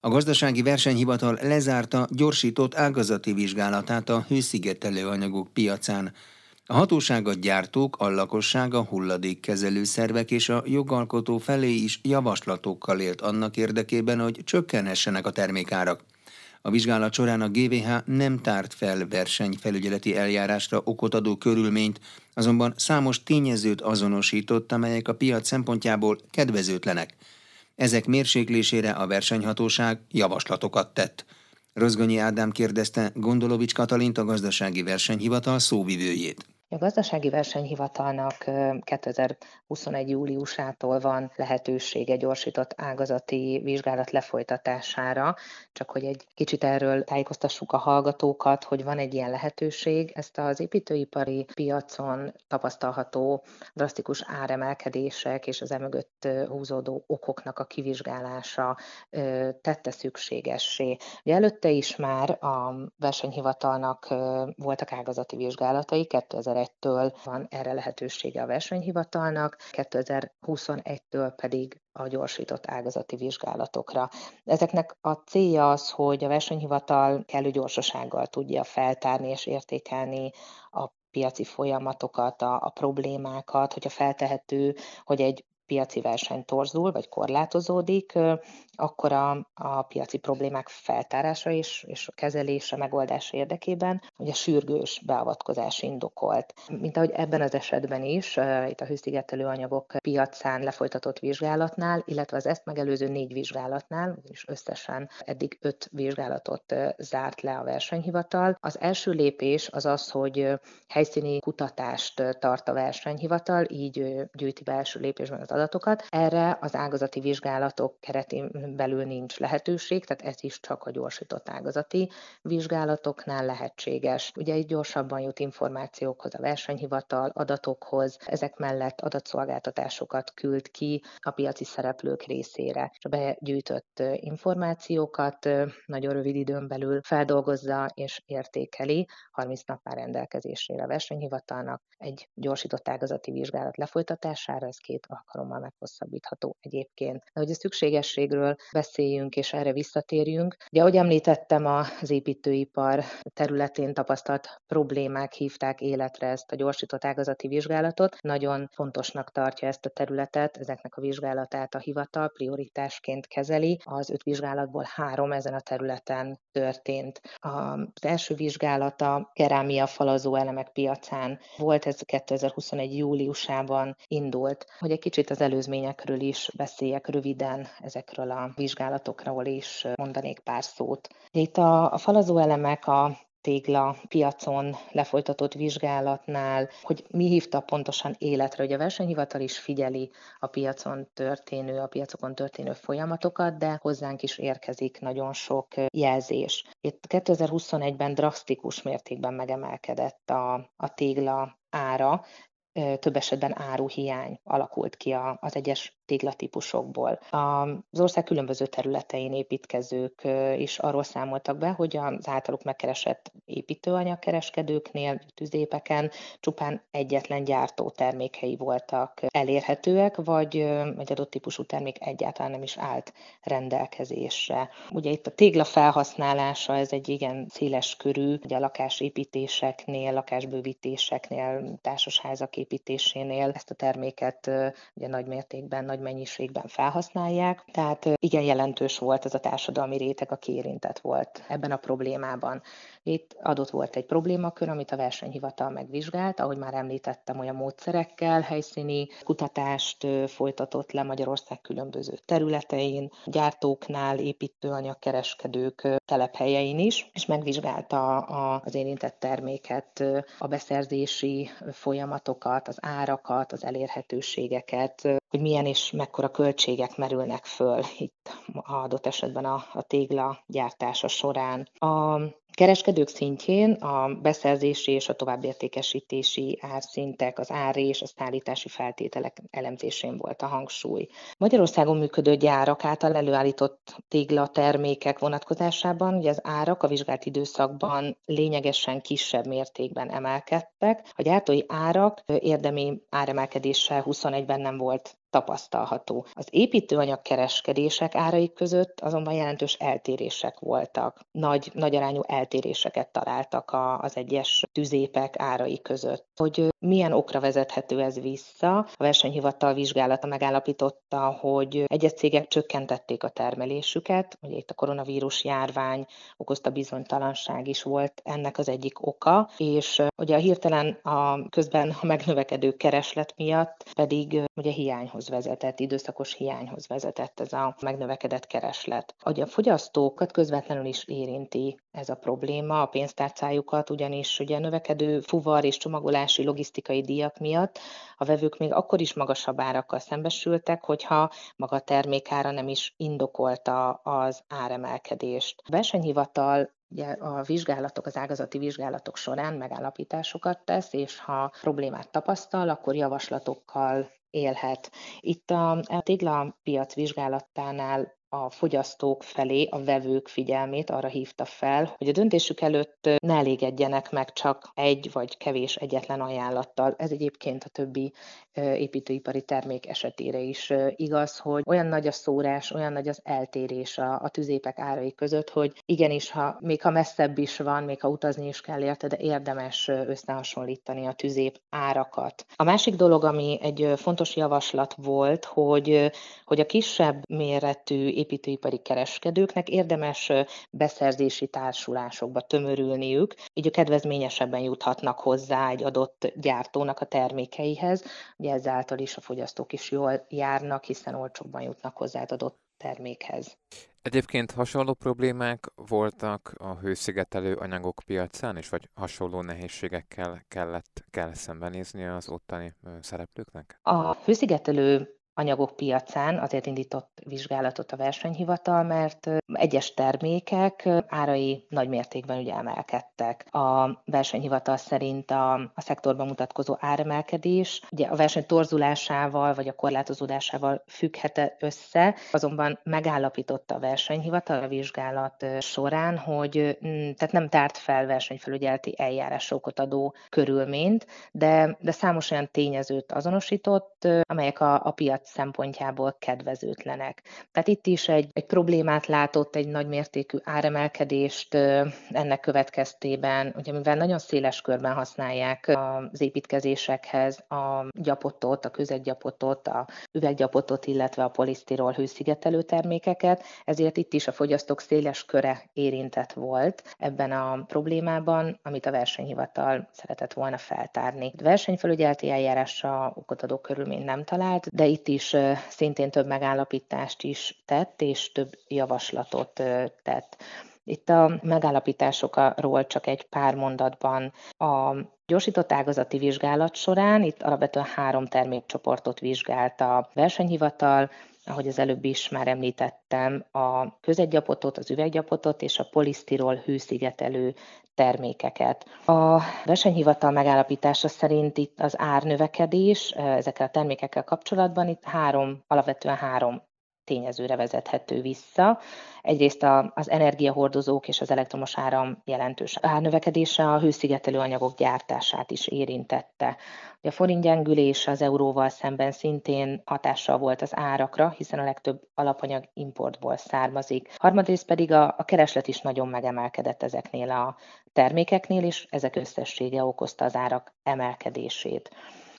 A gazdasági versenyhivatal lezárta gyorsított ágazati vizsgálatát a hőszigetelő anyagok piacán. A hatóság a gyártók, a lakosság, a hulladékkezelő szervek és a jogalkotó felé is javaslatokkal élt annak érdekében, hogy csökkenhessenek a termékárak. A vizsgálat során a GVH nem tárt fel versenyfelügyeleti eljárásra okot adó körülményt, azonban számos tényezőt azonosított, amelyek a piac szempontjából kedvezőtlenek. Ezek mérséklésére a versenyhatóság javaslatokat tett. Rozgonyi Ádám kérdezte Gondolovics Katalint a gazdasági versenyhivatal szóvivőjét. A gazdasági versenyhivatalnak 2021. júliusától van lehetősége gyorsított ágazati vizsgálat lefolytatására, csak hogy egy kicsit erről tájékoztassuk a hallgatókat, hogy van egy ilyen lehetőség. Ezt az építőipari piacon tapasztalható drasztikus áremelkedések és az emögött húzódó okoknak a kivizsgálása tette szükségessé. Ugye előtte is már a versenyhivatalnak voltak ágazati vizsgálatai 2000 2021-től van erre lehetősége a versenyhivatalnak, 2021-től pedig a gyorsított ágazati vizsgálatokra. Ezeknek a célja az, hogy a versenyhivatal kellő gyorsasággal tudja feltárni és értékelni a piaci folyamatokat, a, a problémákat, hogyha feltehető, hogy egy piaci verseny torzul vagy korlátozódik, akkor a, a piaci problémák feltárása és, és a kezelése, megoldása érdekében ugye sürgős beavatkozás indokolt. Mint ahogy ebben az esetben is, itt a hőszigetelő anyagok piacán lefolytatott vizsgálatnál, illetve az ezt megelőző négy vizsgálatnál, és összesen eddig öt vizsgálatot zárt le a versenyhivatal. Az első lépés az az, hogy helyszíni kutatást tart a versenyhivatal, így gyűjti be első lépésben az adatokat. Erre az ágazati vizsgálatok keretén belül nincs lehetőség, tehát ez is csak a gyorsított ágazati vizsgálatoknál lehetséges. Ugye itt gyorsabban jut információkhoz a versenyhivatal, adatokhoz, ezek mellett adatszolgáltatásokat küld ki a piaci szereplők részére. És a begyűjtött információkat nagyon rövid időn belül feldolgozza és értékeli, 30 nap már rendelkezésére a versenyhivatalnak egy gyorsított ágazati vizsgálat lefolytatására, ez két alkalommal meghosszabbítható egyébként. De hogy a szükségességről beszéljünk és erre visszatérjünk. Ugye, ahogy említettem, az építőipar területén tapasztalt problémák hívták életre ezt a gyorsított ágazati vizsgálatot. Nagyon fontosnak tartja ezt a területet, ezeknek a vizsgálatát a hivatal prioritásként kezeli. Az öt vizsgálatból három ezen a területen történt. Az első vizsgálata kerámia falazó elemek piacán volt, ez 2021. júliusában indult. Hogy egy kicsit az előzményekről is beszéljek röviden ezekről a vizsgálatokról is mondanék pár szót. Itt a, a falazó elemek a tégla piacon lefolytatott vizsgálatnál, hogy mi hívta pontosan életre, hogy a versenyhivatal is figyeli a piacon történő, a piacokon történő folyamatokat, de hozzánk is érkezik nagyon sok jelzés. Itt 2021-ben drasztikus mértékben megemelkedett a, a tégla ára, több esetben áruhiány alakult ki az egyes téglatípusokból. Az ország különböző területein építkezők is arról számoltak be, hogy az általuk megkeresett építőanyagkereskedőknél, tüzépeken csupán egyetlen gyártó termékei voltak elérhetőek, vagy egy adott típusú termék egyáltalán nem is állt rendelkezésre. Ugye itt a tégla felhasználása, ez egy igen széles körű, ugye a lakásépítéseknél, lakásbővítéseknél, társasházak építésénél ezt a terméket ugye nagy mértékben, nagy mennyiségben felhasználják, tehát igen jelentős volt ez a társadalmi réteg, aki érintett volt ebben a problémában. Itt adott volt egy problémakör, amit a versenyhivatal megvizsgált, ahogy már említettem, olyan módszerekkel, helyszíni kutatást folytatott le Magyarország különböző területein, gyártóknál, építőanyagkereskedők telephelyein is, és megvizsgálta az érintett terméket, a beszerzési folyamatokat, az árakat, az elérhetőségeket, hogy milyen és mekkora költségek merülnek föl itt adott esetben a, a tégla gyártása során. A kereskedők szintjén a beszerzési és a továbbértékesítési árszintek, az ár és a szállítási feltételek elemzésén volt a hangsúly. Magyarországon működő gyárak által előállított téglatermékek vonatkozásában ugye az árak a vizsgált időszakban lényegesen kisebb mértékben emelkedtek. A gyártói árak érdemi áremelkedéssel 21-ben nem volt tapasztalható. Az építőanyag kereskedések árai között azonban jelentős eltérések voltak. Nagy, nagy arányú eltéréseket találtak az egyes tüzépek árai között. Hogy milyen okra vezethető ez vissza? A versenyhivatal vizsgálata megállapította, hogy egyes cégek csökkentették a termelésüket, ugye itt a koronavírus járvány okozta bizonytalanság is volt ennek az egyik oka, és ugye a hirtelen a közben a megnövekedő kereslet miatt pedig ugye hiányhoz vezetett, időszakos hiányhoz vezetett ez a megnövekedett kereslet. Ugye a fogyasztókat közvetlenül is érinti ez a probléma, a pénztárcájukat, ugyanis ugye növekedő fuvar és csomagolási logisztikai díjak miatt a vevők még akkor is magasabb árakkal szembesültek, hogyha maga a termékára nem is indokolta az áremelkedést. A versenyhivatal Ugye a vizsgálatok, az ágazati vizsgálatok során megállapításokat tesz, és ha problémát tapasztal, akkor javaslatokkal élhet. Itt a, a téglapiac vizsgálatánál a fogyasztók felé a vevők figyelmét arra hívta fel, hogy a döntésük előtt ne elégedjenek meg csak egy vagy kevés egyetlen ajánlattal. Ez egyébként a többi építőipari termék esetére is igaz, hogy olyan nagy a szórás, olyan nagy az eltérés a, a tüzépek árai között, hogy igenis, ha, még ha messzebb is van, még ha utazni is kell érte, de érdemes összehasonlítani a tüzép árakat. A másik dolog, ami egy fontos javaslat volt, hogy, hogy a kisebb méretű építőipari kereskedőknek érdemes beszerzési társulásokba tömörülniük, így a kedvezményesebben juthatnak hozzá egy adott gyártónak a termékeihez. Ugye ezáltal is a fogyasztók is jól járnak, hiszen olcsóbban jutnak hozzá egy adott termékhez. Egyébként hasonló problémák voltak a hőszigetelő anyagok piacán, és vagy hasonló nehézségekkel kellett kell szembenézni az ottani szereplőknek? A hőszigetelő anyagok piacán azért indított vizsgálatot a versenyhivatal, mert egyes termékek árai nagy mértékben ugye emelkedtek. A versenyhivatal szerint a, a szektorban mutatkozó áremelkedés ugye a verseny torzulásával vagy a korlátozódásával függhet össze, azonban megállapította a versenyhivatal a vizsgálat során, hogy tehát nem tárt fel versenyfelügyeleti eljárásokat adó körülményt, de, de számos olyan tényezőt azonosított, amelyek a, a piac szempontjából kedvezőtlenek. Tehát itt is egy, egy problémát látott, egy nagy mértékű áremelkedést ennek következtében, ugye mivel nagyon széles körben használják az építkezésekhez a gyapotot, a közegyapotot, a üveggyapotot, illetve a polisztirol hőszigetelő termékeket, ezért itt is a fogyasztók széles köre érintett volt ebben a problémában, amit a versenyhivatal szeretett volna feltárni. A versenyfelügyeleti eljárásra okot adó körülmény nem talált, de itt is is szintén több megállapítást is tett, és több javaslatot tett. Itt a megállapításokról csak egy pár mondatban a gyorsított ágazati vizsgálat során itt alapvetően három termékcsoportot vizsgált a versenyhivatal, ahogy az előbb is már említettem, a közegyapotot, az üveggyapotot és a polisztirol hőszigetelő termékeket. A versenyhivatal megállapítása szerint itt az árnövekedés ezekkel a termékekkel kapcsolatban itt három, alapvetően három tényezőre vezethető vissza. Egyrészt az energiahordozók és az elektromos áram jelentős árnövekedése a hőszigetelő anyagok gyártását is érintette. A forint gyengülés az euróval szemben szintén hatással volt az árakra, hiszen a legtöbb alapanyag importból származik. Harmadrészt pedig a, a kereslet is nagyon megemelkedett ezeknél a termékeknél, és ezek összessége okozta az árak emelkedését.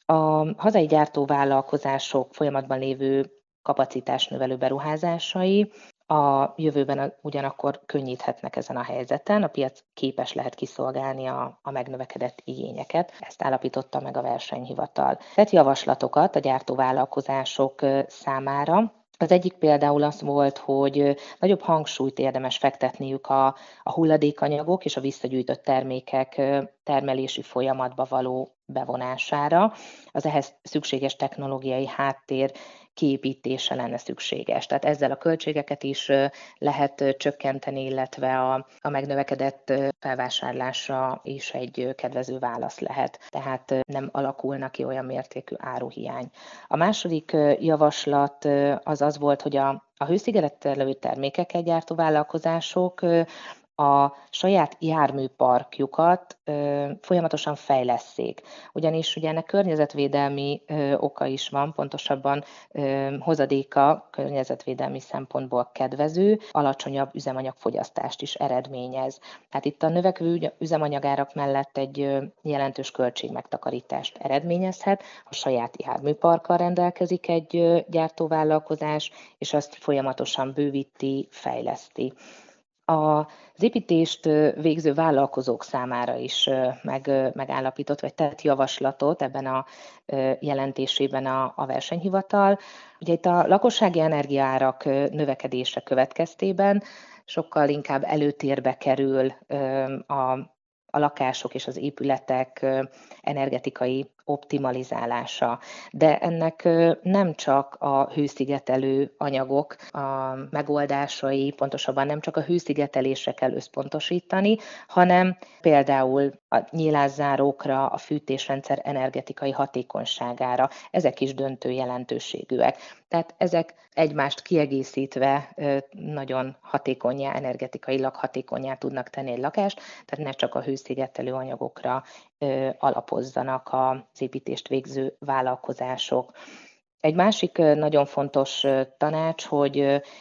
A hazai gyártóvállalkozások folyamatban lévő kapacitásnövelő beruházásai a jövőben ugyanakkor könnyíthetnek ezen a helyzeten, a piac képes lehet kiszolgálni a, a megnövekedett igényeket, ezt állapította meg a versenyhivatal. Tehát javaslatokat a gyártóvállalkozások számára, az egyik például az volt, hogy nagyobb hangsúlyt érdemes fektetniük a, a hulladékanyagok és a visszagyűjtött termékek termelési folyamatba való bevonására. Az ehhez szükséges technológiai háttér kiépítése lenne szükséges. Tehát ezzel a költségeket is lehet csökkenteni, illetve a, a megnövekedett felvásárlásra is egy kedvező válasz lehet. Tehát nem alakulna ki olyan mértékű áruhiány. A második javaslat az az volt, hogy a, a hőszigetelő termékeket gyártó vállalkozások a saját járműparkjukat folyamatosan fejleszék. Ugyanis ugye ennek környezetvédelmi oka is van, pontosabban hozadéka környezetvédelmi szempontból kedvező, alacsonyabb üzemanyagfogyasztást is eredményez. Tehát itt a növekvő üzemanyagárak mellett egy jelentős költségmegtakarítást eredményezhet, a saját járműparkkal rendelkezik egy gyártóvállalkozás, és azt folyamatosan bővíti, fejleszti az építést végző vállalkozók számára is meg, megállapított, vagy tett javaslatot ebben a jelentésében a, a versenyhivatal. Ugye itt a lakossági energiaárak növekedése következtében sokkal inkább előtérbe kerül a, a lakások és az épületek energetikai optimalizálása. De ennek nem csak a hőszigetelő anyagok a megoldásai, pontosabban nem csak a hőszigetelésre kell összpontosítani, hanem például a nyílászárókra, a fűtésrendszer energetikai hatékonyságára. Ezek is döntő jelentőségűek. Tehát ezek egymást kiegészítve nagyon hatékonyá, energetikailag hatékonyá tudnak tenni egy lakást, tehát ne csak a hőszigetelő anyagokra alapozzanak az építést végző vállalkozások. Egy másik nagyon fontos tanács, hogy,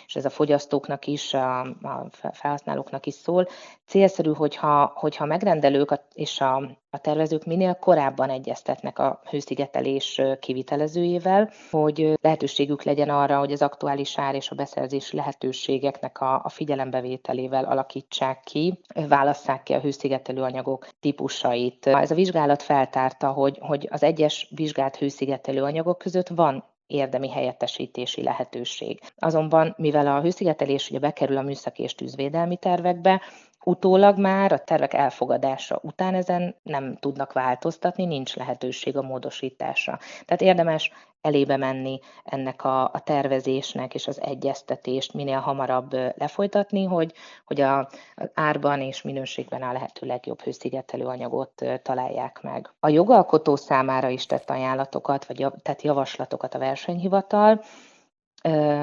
és ez a fogyasztóknak is, a, a felhasználóknak is szól, célszerű, hogyha, hogyha megrendelők és a, a tervezők minél korábban egyeztetnek a hőszigetelés kivitelezőjével, hogy lehetőségük legyen arra, hogy az aktuális ár és a beszerzési lehetőségeknek a, a figyelembevételével alakítsák ki, válasszák ki a hőszigetelő anyagok típusait. Ez a vizsgálat feltárta, hogy, hogy az egyes vizsgált hőszigetelő anyagok között van érdemi helyettesítési lehetőség. Azonban, mivel a hőszigetelés ugye bekerül a műszaki és tűzvédelmi tervekbe, Utólag már a tervek elfogadása után ezen nem tudnak változtatni, nincs lehetőség a módosításra. Tehát érdemes elébe menni ennek a, a tervezésnek és az egyeztetést minél hamarabb lefolytatni, hogy, hogy a, az árban és minőségben a lehető legjobb hőszigetelő anyagot találják meg. A jogalkotó számára is tett ajánlatokat, vagy tett javaslatokat a versenyhivatal,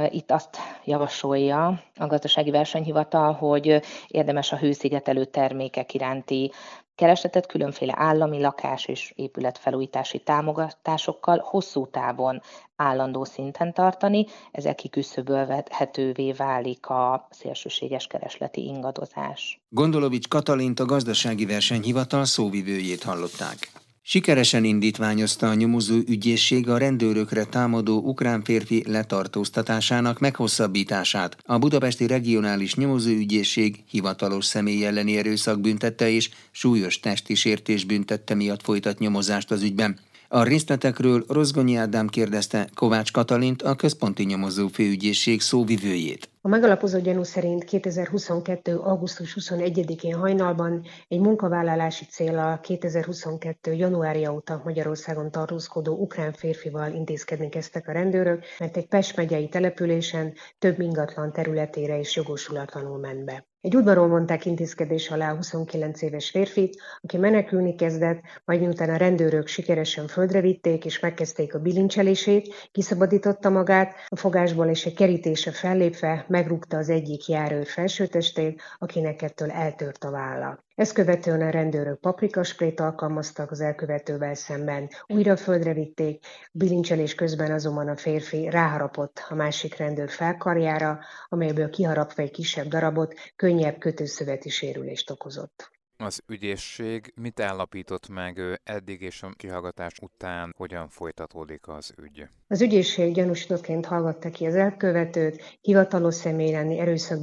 itt azt javasolja a gazdasági versenyhivatal, hogy érdemes a hőszigetelő termékek iránti keresletet különféle állami lakás és épületfelújítási támogatásokkal hosszú távon állandó szinten tartani, ezzel kiküszöbölhetővé válik a szélsőséges keresleti ingadozás. Gondolovics Katalint a gazdasági versenyhivatal szóvivőjét hallották. Sikeresen indítványozta a nyomozó ügyészség a rendőrökre támadó ukrán férfi letartóztatásának meghosszabbítását. A Budapesti Regionális Nyomozóügyészség hivatalos személy elleni erőszak büntette és súlyos testi sértés büntette miatt folytat nyomozást az ügyben. A részletekről Rozgonyi Ádám kérdezte Kovács Katalint, a Központi Nyomozó Főügyészség szóvivőjét. A megalapozott gyanú szerint 2022. augusztus 21-én hajnalban egy munkavállalási célra 2022. januárja óta Magyarországon tartózkodó ukrán férfival intézkedni kezdtek a rendőrök, mert egy Pest megyei településen több ingatlan területére is jogosulatlanul ment be. Egy udvaron mondták intézkedés alá a 29 éves férfit, aki menekülni kezdett, majd miután a rendőrök sikeresen földre vitték és megkezdték a bilincselését, kiszabadította magát, a fogásból és egy kerítése fellépve megrúgta az egyik járőr felsőtestét, akinek ettől eltört a válla. Ezt követően a rendőrök paprikasprét alkalmaztak az elkövetővel szemben, újra földre vitték, bilincselés közben azonban a férfi ráharapott a másik rendőr felkarjára, amelyből kiharapva egy kisebb darabot, könnyebb kötőszöveti sérülést okozott. Az ügyészség mit állapított meg eddig és a kihallgatás után, hogyan folytatódik az ügy? Az ügyészség gyanúsítottként hallgatta ki az elkövetőt, hivatalos személy lenni erőszak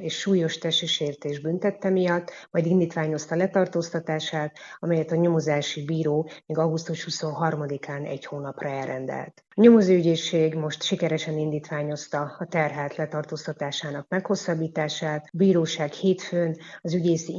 és súlyos testi sértés büntette miatt, majd indítványozta letartóztatását, amelyet a nyomozási bíró még augusztus 23-án egy hónapra elrendelt. A nyomozóügyészség most sikeresen indítványozta a terhelt letartóztatásának meghosszabbítását. A bíróság hétfőn az ügyészi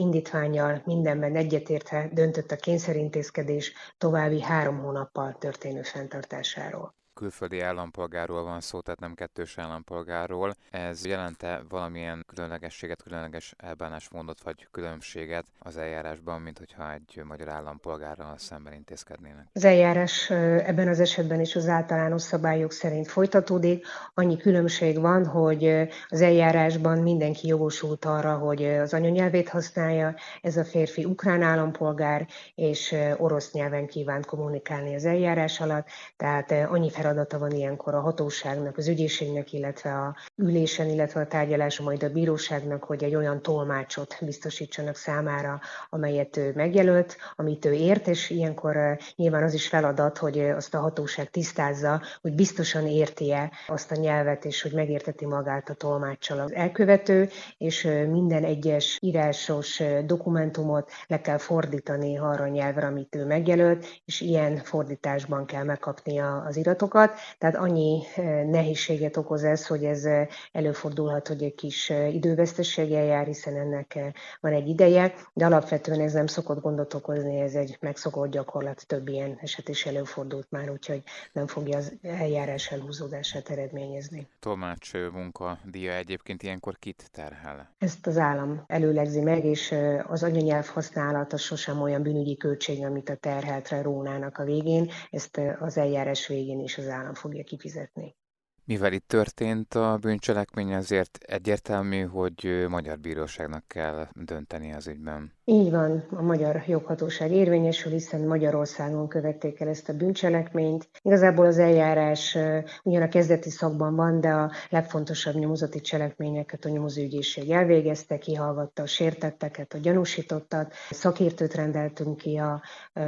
indítványjal mindenben egyetértve döntött a kényszerintézkedés további három hónappal történő fenntartásáról. Külföldi állampolgárról van szó, tehát nem kettős állampolgárról. Ez jelente valamilyen különlegességet, különleges elbánásmódot vagy különbséget az eljárásban, mint hogyha egy magyar állampolgárral szemben intézkednének? Az eljárás ebben az esetben is az általános szabályok szerint folytatódik. Annyi különbség van, hogy az eljárásban mindenki jogosult arra, hogy az anyanyelvét használja. Ez a férfi ukrán állampolgár, és orosz nyelven kívánt kommunikálni az eljárás alatt. Tehát annyi feladata van ilyenkor a hatóságnak, az ügyészségnek, illetve a ülésen, illetve a tárgyaláson, majd a bíróságnak, hogy egy olyan tolmácsot biztosítsanak számára, amelyet ő megjelölt, amit ő ért, és ilyenkor nyilván az is feladat, hogy azt a hatóság tisztázza, hogy biztosan érti-e azt a nyelvet, és hogy megérteti magát a tolmáccsal az elkövető, és minden egyes írásos dokumentumot le kell fordítani arra a nyelvre, amit ő megjelölt, és ilyen fordításban kell megkapnia az iratokat. Tehát annyi nehézséget okoz ez, hogy ez előfordulhat, hogy egy kis idővesztességgel jár, hiszen ennek van egy ideje, de alapvetően ez nem szokott gondot okozni, ez egy megszokott gyakorlat, több ilyen eset is előfordult már, úgyhogy nem fogja az eljárás elhúzódását eredményezni. Tolmács munka díja egyébként ilyenkor kit terhel? Ezt az állam előlegzi meg, és az anyanyelv használata sosem olyan bűnügyi költség, amit a terheltre rónának a végén, ezt az eljárás végén is az állam fogja kifizetni. Mivel itt történt a bűncselekmény, ezért egyértelmű, hogy magyar bíróságnak kell dönteni az ügyben. Így van, a magyar joghatóság érvényesül, hiszen Magyarországon követték el ezt a bűncselekményt. Igazából az eljárás ugyan a kezdeti szakban van, de a legfontosabb nyomozati cselekményeket a nyomozóügyészség elvégezte, kihallgatta a sértetteket, a gyanúsítottat, szakértőt rendeltünk ki a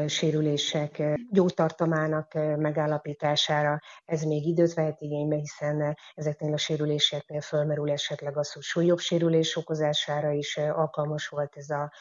sérülések gyógytartamának megállapítására. Ez még időt vehet igénybe, hiszen ezeknél a sérüléseknél fölmerül esetleg az, hogy súlyobb sérülés okozására is alkalmas volt ez a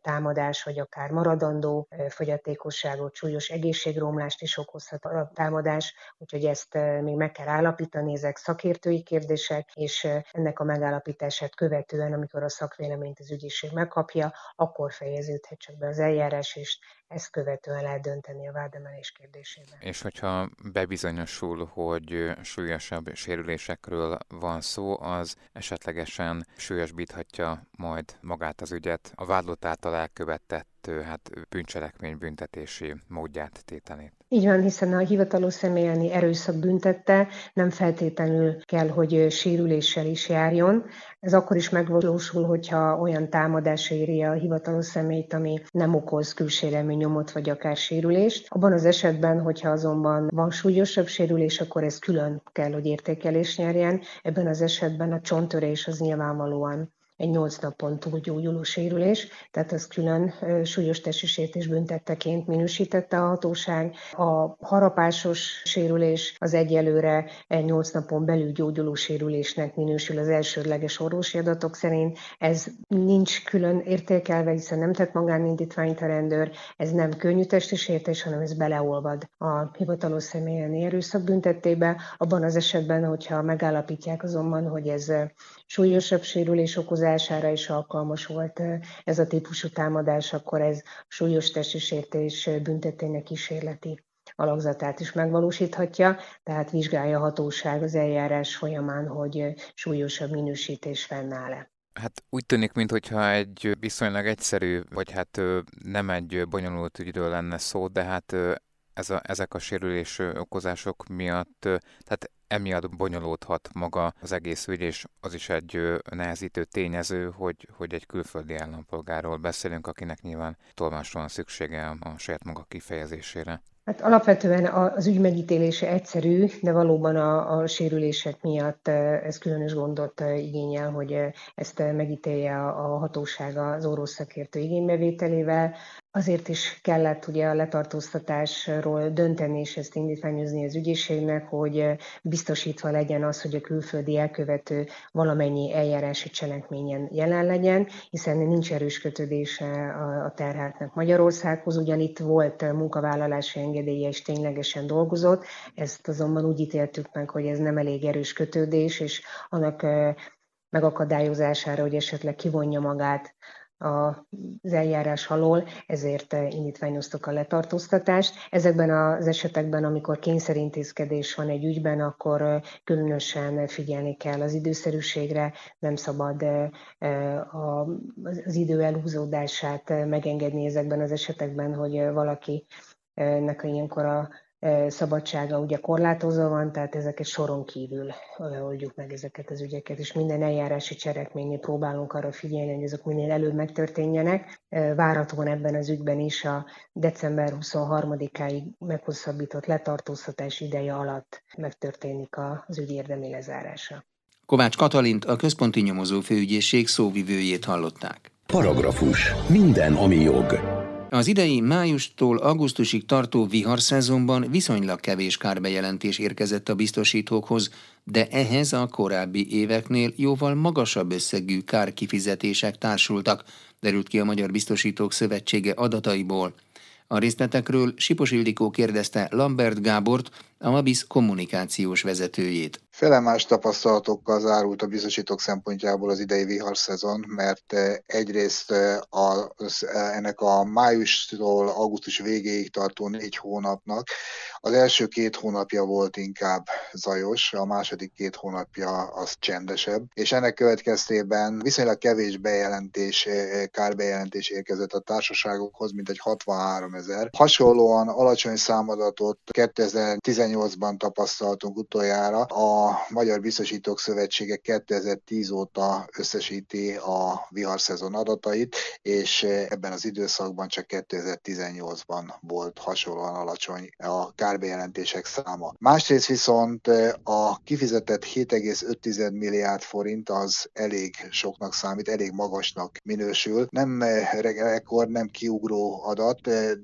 támadás, vagy akár maradandó fogyatékosságot, súlyos egészségromlást is okozhat a támadás, úgyhogy ezt még meg kell állapítani, ezek szakértői kérdések, és ennek a megállapítását követően, amikor a szakvéleményt az ügyészség megkapja, akkor fejeződhet csak be az eljárás, és ezt követően lehet dönteni a vádemelés kérdésében. És hogyha bebizonyosul, hogy súlyosabb sérülésekről van szó, az esetlegesen súlyosbíthatja majd magát az ügyet a vádlott által elkövetett hát bűncselekmény büntetési módját, tételét. Így van, hiszen a hivatalos személyeni erőszak büntette nem feltétlenül kell, hogy sérüléssel is járjon. Ez akkor is megvalósul, hogyha olyan támadás éri a hivatalos személyt, ami nem okoz külsérelmi nyomot vagy akár sérülést. Abban az esetben, hogyha azonban van súlyosabb sérülés, akkor ez külön kell, hogy értékelés nyerjen. Ebben az esetben a csontörés az nyilvánvalóan egy 8 napon túl gyógyuló sérülés, tehát az külön súlyos testi büntetteként minősítette a hatóság. A harapásos sérülés az egyelőre egy 8 napon belül gyógyuló sérülésnek minősül az elsődleges orvosi adatok szerint. Ez nincs külön értékelve, hiszen nem tett magánindítványt a rendőr, ez nem könnyű testi sértés, hanem ez beleolvad a hivatalos személyen erőszak büntettébe. Abban az esetben, hogyha megállapítják azonban, hogy ez súlyosabb sérülés okozására is alkalmas volt ez a típusú támadás, akkor ez súlyos testi sértés büntetének kísérleti alakzatát is megvalósíthatja, tehát vizsgálja a hatóság az eljárás folyamán, hogy súlyosabb minősítés fennáll-e. Hát úgy tűnik, mintha egy viszonylag egyszerű, vagy hát nem egy bonyolult ügyről lenne szó, de hát ez a, ezek a sérülés okozások miatt, tehát emiatt bonyolódhat maga az egész ügy, és az is egy nehezítő tényező, hogy, hogy egy külföldi állampolgárról beszélünk, akinek nyilván tolmásra van szüksége a saját maga kifejezésére. Hát alapvetően az ügy megítélése egyszerű, de valóban a, a sérülések miatt ez különös gondot igényel, hogy ezt megítélje a hatósága az orvos szakértő igénybevételével. Azért is kellett ugye a letartóztatásról dönteni, és ezt indítványozni az ügyészségnek, hogy biztosítva legyen az, hogy a külföldi elkövető valamennyi eljárási cselekményen jelen legyen, hiszen nincs erős kötődése a terheltnek Magyarországhoz, ugyan itt volt munkavállalási engedélye, és ténylegesen dolgozott, ezt azonban úgy ítéltük meg, hogy ez nem elég erős kötődés, és annak megakadályozására, hogy esetleg kivonja magát az eljárás alól, ezért indítványoztuk a letartóztatást. Ezekben az esetekben, amikor kényszerintézkedés van egy ügyben, akkor különösen figyelni kell az időszerűségre, nem szabad az idő elhúzódását megengedni ezekben az esetekben, hogy valaki nek ilyenkor a szabadsága ugye korlátozva van, tehát ezeket soron kívül oldjuk meg ezeket az ügyeket, és minden eljárási cselekménynél próbálunk arra figyelni, hogy ezek minél előbb megtörténjenek. Várhatóan ebben az ügyben is a december 23-áig meghosszabbított letartóztatás ideje alatt megtörténik az ügy érdemi lezárása. Kovács Katalint, a Központi Nyomozó Főügyészség szóvivőjét hallották. Paragrafus. Minden, ami jog. Az idei májustól augusztusig tartó viharszezonban viszonylag kevés kárbejelentés érkezett a biztosítókhoz, de ehhez a korábbi éveknél jóval magasabb összegű kárkifizetések társultak, derült ki a Magyar Biztosítók Szövetsége adataiból. A részletekről Sipos Ildikó kérdezte Lambert Gábort, a Mabis kommunikációs vezetőjét. Felemás tapasztalatokkal zárult a biztosítók szempontjából az idei viharszezon, mert eh, egyrészt eh, az, eh, ennek a májustól augusztus végéig tartó négy hónapnak az első két hónapja volt inkább zajos, a második két hónapja az csendesebb, és ennek következtében viszonylag kevés bejelentés, kárbejelentés érkezett a társaságokhoz, mint egy 63 ezer. Hasonlóan alacsony számadatot 2018-ban tapasztaltunk utoljára a Magyar Biztosítók Szövetsége 2010 óta összesíti a viharszezon adatait, és ebben az időszakban csak 2018-ban volt hasonlóan alacsony a kárbejelentések száma. Másrészt viszont a kifizetett 7,5 milliárd forint az elég soknak számít, elég magasnak minősül. Nem rekord, nem kiugró adat,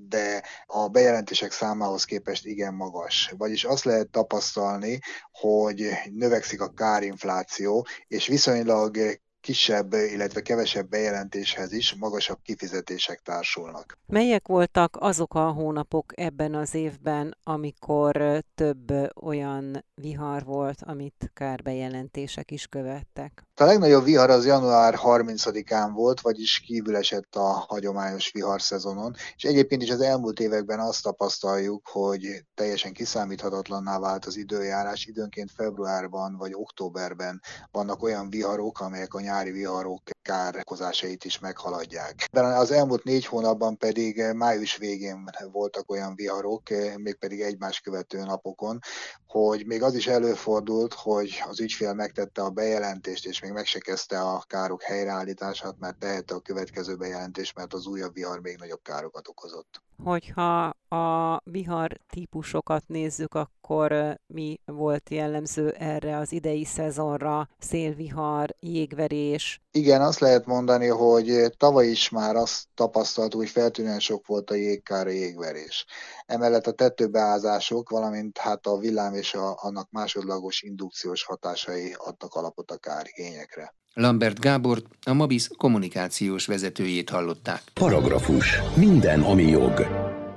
de a bejelentések számához képest igen magas. Vagyis azt lehet tapasztalni, hogy növekszik a kárinfláció, és viszonylag kisebb, illetve kevesebb bejelentéshez is magasabb kifizetések társulnak. Melyek voltak azok a hónapok ebben az évben, amikor több olyan vihar volt, amit kárbejelentések is követtek? A legnagyobb vihar az január 30-án volt, vagyis kívül esett a hagyományos viharszezonon, és egyébként is az elmúlt években azt tapasztaljuk, hogy teljesen kiszámíthatatlanná vált az időjárás. Időnként februárban vagy októberben vannak olyan viharok, amelyek a nyári viharok kárkozásait is meghaladják. De az elmúlt négy hónapban pedig május végén voltak olyan viharok, mégpedig egymás követő napokon, hogy még az is előfordult, hogy az ügyfél megtette a bejelentést, és még meg se kezdte a károk helyreállítását, mert tehette a következő bejelentést, mert az újabb vihar még nagyobb károkat okozott. Hogyha a vihar típusokat nézzük, akkor mi volt jellemző erre az idei szezonra? Szélvihar, jégverés? Igen, azt lehet mondani, hogy tavaly is már azt tapasztaltuk, hogy feltűnően sok volt a jégkár, a jégverés. Emellett a tetőbeázások, valamint hát a villám és a, annak másodlagos indukciós hatásai adtak alapot a kárigényekre. Lambert Gábort, a Mabis kommunikációs vezetőjét hallották. Paragrafus. Minden, ami jog.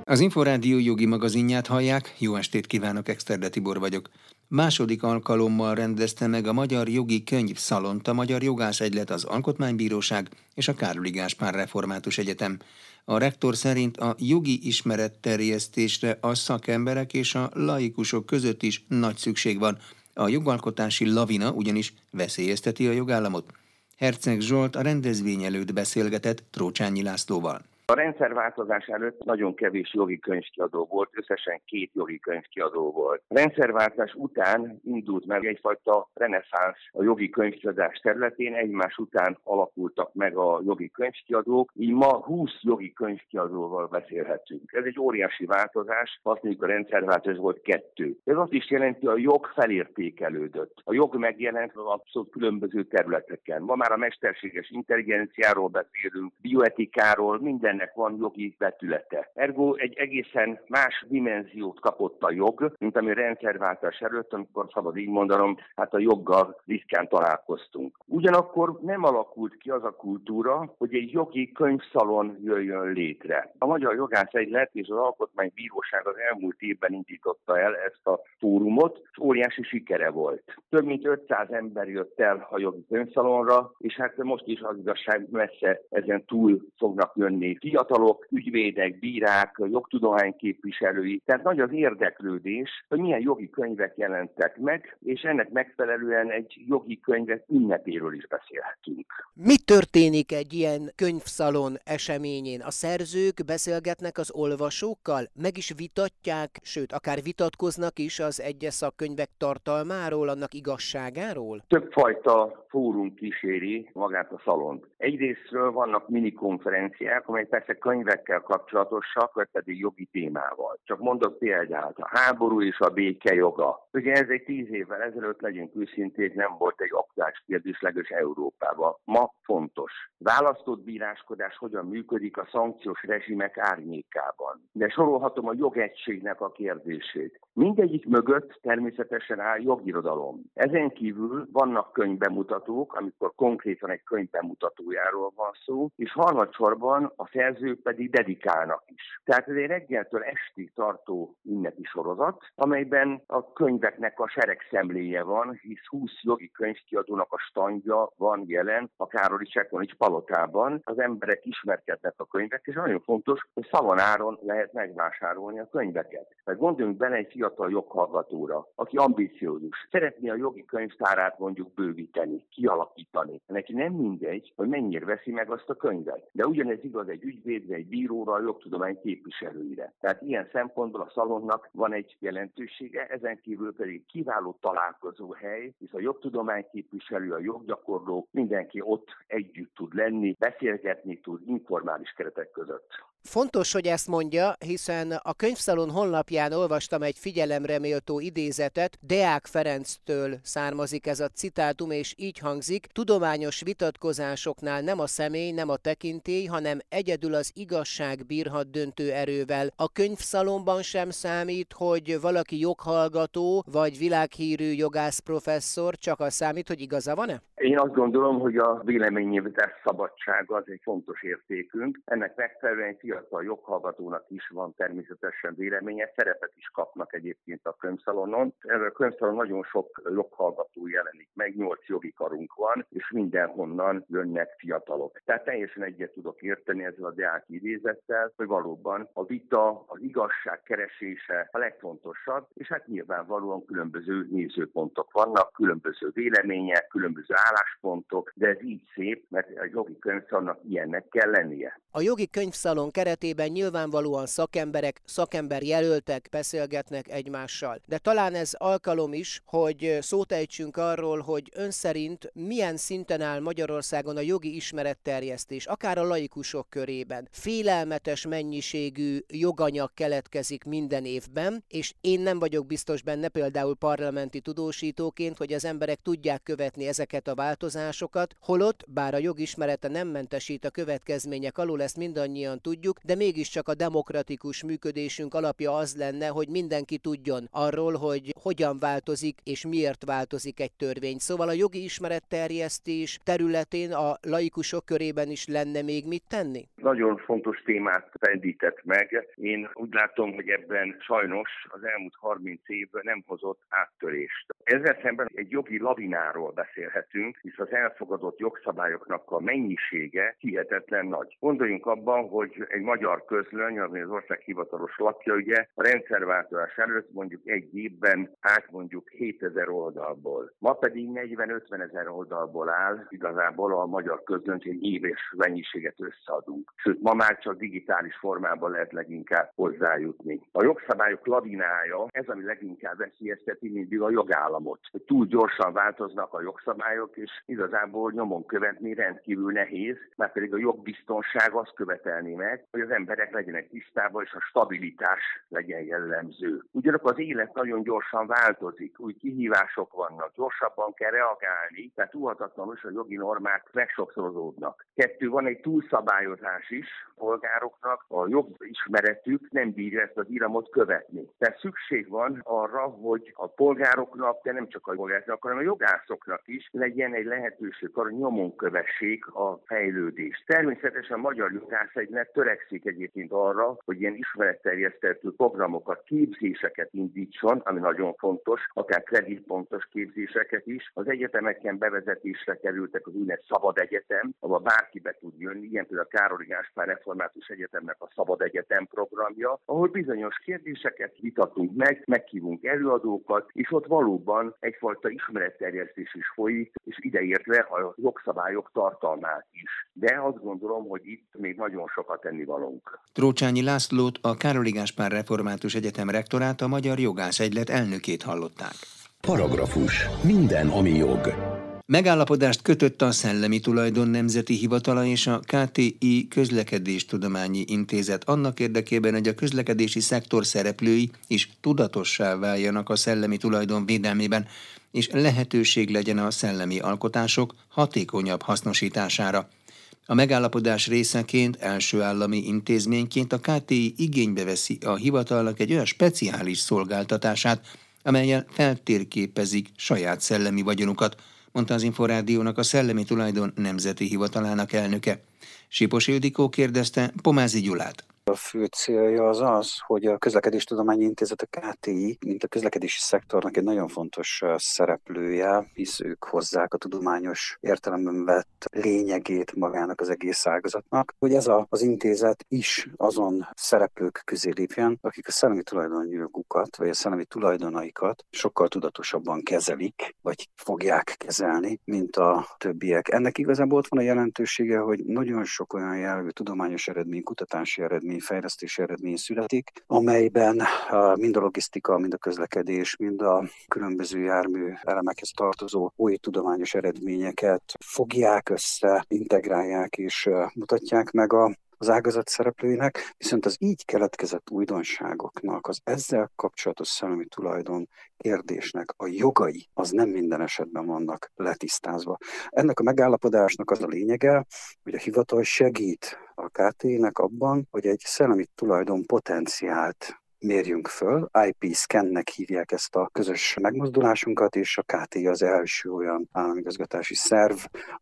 Az Inforádió jogi magazinját hallják, jó estét kívánok, Exterde Tibor vagyok. Második alkalommal rendezte meg a Magyar Jogi Könyv Szalont a Magyar Jogász Egylet, az Alkotmánybíróság és a Károli Gáspár Református Egyetem. A rektor szerint a jogi ismeretterjesztésre a szakemberek és a laikusok között is nagy szükség van, a jogalkotási lavina ugyanis veszélyezteti a jogállamot. Herceg Zsolt a rendezvény előtt beszélgetett Trócsányi Lászlóval. A rendszerváltozás előtt nagyon kevés jogi könyvkiadó volt, összesen két jogi könyvkiadó volt. A rendszerváltás után indult meg egyfajta reneszánsz a jogi könyvkiadás területén, egymás után alakultak meg a jogi könyvkiadók, így ma 20 jogi könyvkiadóval beszélhetünk. Ez egy óriási változás, azt mondjuk a rendszerváltás volt kettő. Ez azt is jelenti, hogy a jog felértékelődött. A jog megjelent abszolút különböző területeken. Ma már a mesterséges intelligenciáról beszélünk, bioetikáról, minden mindennek van jogi vetülete. Ergo egy egészen más dimenziót kapott a jog, mint ami rendszerváltás előtt, amikor szabad így mondanom, hát a joggal ritkán találkoztunk. Ugyanakkor nem alakult ki az a kultúra, hogy egy jogi könyvszalon jöjjön létre. A Magyar Jogász Egylet és az Alkotmánybíróság az elmúlt évben indította el ezt a fórumot, és óriási sikere volt. Több mint 500 ember jött el a jogi könyvszalonra, és hát most is az igazság messze ezen túl fognak jönni fiatalok, ügyvédek, bírák, jogtudomány képviselői. Tehát nagy az érdeklődés, hogy milyen jogi könyvek jelentek meg, és ennek megfelelően egy jogi könyvek ünnepéről is beszélhetünk. Mi történik egy ilyen könyvszalon eseményén? A szerzők beszélgetnek az olvasókkal, meg is vitatják, sőt, akár vitatkoznak is az egyes szakkönyvek tartalmáról, annak igazságáról? Többfajta fórum kíséri magát a szalont. Egyrésztről vannak minikonferenciák, amelyek persze könyvekkel kapcsolatosak, vagy pedig jogi témával. Csak mondok példát, a háború és a béke joga. Ugye ez egy tíz évvel ezelőtt, legyünk őszinték, nem volt egy aktuális kérdés Európában. Ma fontos. Választott bíráskodás hogyan működik a szankciós rezsimek árnyékában. De sorolhatom a jogegységnek a kérdését. Mindegyik mögött természetesen áll jogirodalom. Ezen kívül vannak könyvbemutatók, amikor konkrétan egy könyv bemutatójáról van szó, és harmadsorban a szerzők pedig dedikálnak is. Tehát ez egy reggeltől estig tartó ünnepi sorozat, amelyben a könyveknek a seregszemléje van, hisz 20 jogi könyvkiadónak a standja van jelen a Károli Csekonics palotában. Az emberek ismerkednek a könyvek, és nagyon fontos, hogy szavonáron lehet megvásárolni a könyveket. Mert gondoljunk bele egy fiatal joghallgatóra, aki ambiciózus, szeretné a jogi könyvtárát mondjuk bővíteni, kialakítani. Neki nem mindegy, hogy mennyire veszi meg azt a könyvet. De ugyanez igaz egy ügyvédre, egy bíróra, a jogtudomány képviselőire. Tehát ilyen szempontból a szalonnak van egy jelentősége, ezen kívül pedig kiváló találkozó hely, hisz a jogtudomány képviselő, a joggyakorló, mindenki ott együtt tud lenni, beszélgetni tud informális keretek között. Fontos, hogy ezt mondja, hiszen a könyvszalon honlapján olvastam egy figyelemre méltó idézetet, Deák Ferenctől származik ez a citátum, és így hangzik, tudományos vitatkozásoknál nem a személy, nem a tekintély, hanem egyedül az igazság bírhat döntő erővel. A könyvszalonban sem számít, hogy valaki joghallgató, vagy világhírű jogász professzor, csak az számít, hogy igaza van-e? Én azt gondolom, hogy a véleménynyilvánítás szabadsága az egy fontos értékünk. Ennek megfelelően egy fiatal joghallgatónak is van természetesen véleménye, szerepet is kapnak egyébként a könyvszalonon. Erre a könyvszalon nagyon sok joghallgató jelenik meg, nyolc jogi karunk van, és mindenhonnan jönnek fiatalok. Tehát teljesen egyet tudok érteni ezzel a Deák idézettel, hogy valóban a vita, az igazság keresése a legfontosabb, és hát nyilvánvalóan különböző nézőpontok vannak, különböző vélemények, különböző álláspontok, de ez így szép, mert a jogi könyvszalonnak ilyennek kell lennie. A jogi könyvszalon keretében nyilvánvalóan szakemberek, szakember jelöltek beszélgetnek egymással. De talán ez alkalom is, hogy szót ejtsünk arról, hogy ön szerint milyen szinten áll Magyarországon a jogi ismeretterjesztés, akár a laikusok körében. Félelmetes mennyiségű joganyag keletkezik minden évben, és én nem vagyok biztos benne például parlamenti tudósítóként, hogy az emberek tudják követni ezeket a változásokat, holott, bár a jogismerete nem mentesít a következmények alul, ezt mindannyian tudjuk, de mégiscsak a demokratikus működésünk alapja az lenne, hogy mindenki tudjon arról, hogy hogyan változik és miért változik egy törvény. Szóval a jogi ismeretterjesztés területén a laikusok körében is lenne még mit tenni? Nagyon fontos témát rendített meg. Én úgy látom, hogy ebben sajnos az elmúlt 30 év nem hozott áttörést. Ezzel szemben egy jogi lavináról beszélhetünk, hisz az elfogadott jogszabályoknak a mennyisége hihetetlen nagy. Gondoljunk abban, hogy egy magyar közlöny, ami az ország hivatalos lapja, ugye a rendszerváltozás előtt mondjuk egy évben át mondjuk 7000 oldalból. Ma pedig 40-50 ezer oldalból áll, igazából a magyar közlöny, egy éves mennyiséget összeadunk. Sőt, ma már csak digitális formában lehet leginkább hozzájutni. A jogszabályok lavinája, ez ami leginkább veszélyezteti mindig a jogállamot. Túl gyorsan változnak a jogszabályok, és igazából nyomon követni rendkívül nehéz, mert pedig a jogbiztonság azt követelni meg, hogy az emberek legyenek tisztában, és a stabilitás legyen jellemző. Ugyanakkor az élet nagyon gyorsan változik, új kihívások vannak, gyorsabban kell reagálni, tehát túlhatatlanul is a jogi normák megsokszorozódnak. Kettő, van egy túlszabályozás is, polgároknak a jobb ismeretük nem bírja ezt az iramot követni. Tehát szükség van arra, hogy a polgároknak, de nem csak a polgároknak, hanem a jogászoknak is legyen egy lehetőség arra, hogy nyomon kövessék a fejlődést. Természetesen a magyar jogászegylet törekszik egyébként arra, hogy ilyen ismeretterjesztő programokat, képzéseket indítson, ami nagyon fontos, akár kreditpontos képzéseket is. Az egyetemeken bevezetésre kerültek az úgynevezett Szabad Egyetem, ahol bárki be tud jönni, ilyen például a Károly Gáspár Református Egyetemnek a Szabad Egyetem programja, ahol bizonyos kérdéseket vitatunk meg, meghívunk előadókat, és ott valóban egyfajta ismeretterjesztés is folyik, és ideértve a jogszabályok tartalmát is. De azt gondolom, hogy itt még nagyon sokat tennivalónk. Trócsányi Lászlót, a Károly Gáspár Református Egyetem rektorát, a Magyar Jogász Egylet elnökét hallották. Paragrafus. Minden, ami jog. Megállapodást kötött a Szellemi Tulajdon Nemzeti Hivatala és a KTI Közlekedéstudományi Intézet annak érdekében, hogy a közlekedési szektor szereplői is tudatossá váljanak a szellemi tulajdon védelmében, és lehetőség legyen a szellemi alkotások hatékonyabb hasznosítására. A megállapodás részeként első állami intézményként a KTI igénybe veszi a hivatalnak egy olyan speciális szolgáltatását, amelyel feltérképezik saját szellemi vagyonukat, mondta az Inforádiónak a Szellemi Tulajdon Nemzeti Hivatalának elnöke. Sipos Ildikó kérdezte Pomázi Gyulát. A fő célja az az, hogy a Közlekedéstudományi Intézet, a KTI, mint a közlekedési szektornak egy nagyon fontos szereplője, hisz ők hozzák a tudományos értelemben vett lényegét magának az egész ágazatnak, hogy ez a, az intézet is azon szereplők közé lépjen, akik a szellemi tulajdonjogukat, vagy a szellemi tulajdonaikat sokkal tudatosabban kezelik, vagy fogják kezelni, mint a többiek. Ennek igazából ott van a jelentősége, hogy nagyon sok olyan jellegű tudományos eredmény, kutatási eredmény, eredmény, fejlesztési eredmény születik, amelyben mind a logisztika, mind a közlekedés, mind a különböző jármű elemekhez tartozó új tudományos eredményeket fogják össze, integrálják és mutatják meg a az ágazat szereplőinek, viszont az így keletkezett újdonságoknak, az ezzel kapcsolatos szellemi tulajdon kérdésnek a jogai, az nem minden esetben vannak letisztázva. Ennek a megállapodásnak az a lényege, hogy a hivatal segít a KT-nek abban, hogy egy szellemi tulajdon potenciált mérjünk föl. IP scannek hívják ezt a közös megmozdulásunkat, és a KT az első olyan államigazgatási szerv,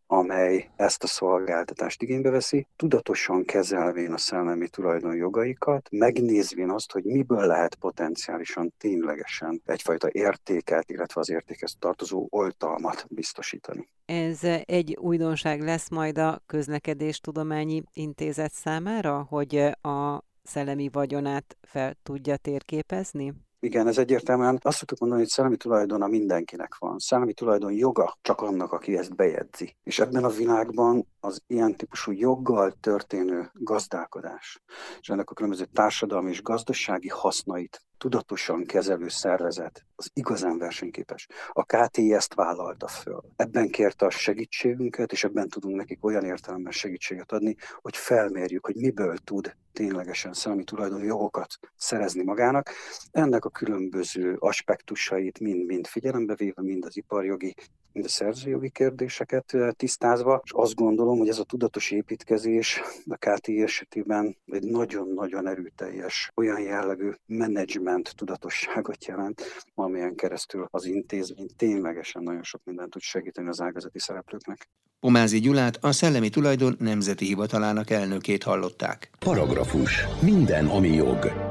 amely ezt a szolgáltatást igénybe veszi, tudatosan kezelvén a szellemi tulajdon jogaikat, megnézvén azt, hogy miből lehet potenciálisan ténylegesen egyfajta értéket, illetve az értékhez tartozó oltalmat biztosítani. Ez egy újdonság lesz majd a Közlekedéstudományi Intézet számára, hogy a szellemi vagyonát fel tudja térképezni? Igen, ez egyértelműen azt tudjuk mondani, hogy szellemi tulajdona mindenkinek van. Szellemi tulajdon joga csak annak, aki ezt bejegyzi. És ebben a világban az ilyen típusú joggal történő gazdálkodás, és ennek a különböző társadalmi és gazdasági hasznait tudatosan kezelő szervezet az igazán versenyképes. A KTI ezt vállalta föl. Ebben kérte a segítségünket, és ebben tudunk nekik olyan értelemben segítséget adni, hogy felmérjük, hogy miből tud ténylegesen szellemi tulajdoni jogokat szerezni magának. Ennek a különböző aspektusait mind-mind figyelembe véve, mind az iparjogi, mind a szerzőjogi kérdéseket tisztázva, és azt gondolom, hogy ez a tudatos építkezés a KTI esetében egy nagyon-nagyon erőteljes, olyan jellegű menedzsment tudatosságot jelent, amilyen keresztül az intézmény ténylegesen nagyon sok mindent tud segíteni az ágazati szereplőknek. Pomázi Gyulát, a Szellemi Tulajdon Nemzeti Hivatalának elnökét hallották. Paragrafus. Minden, ami jog.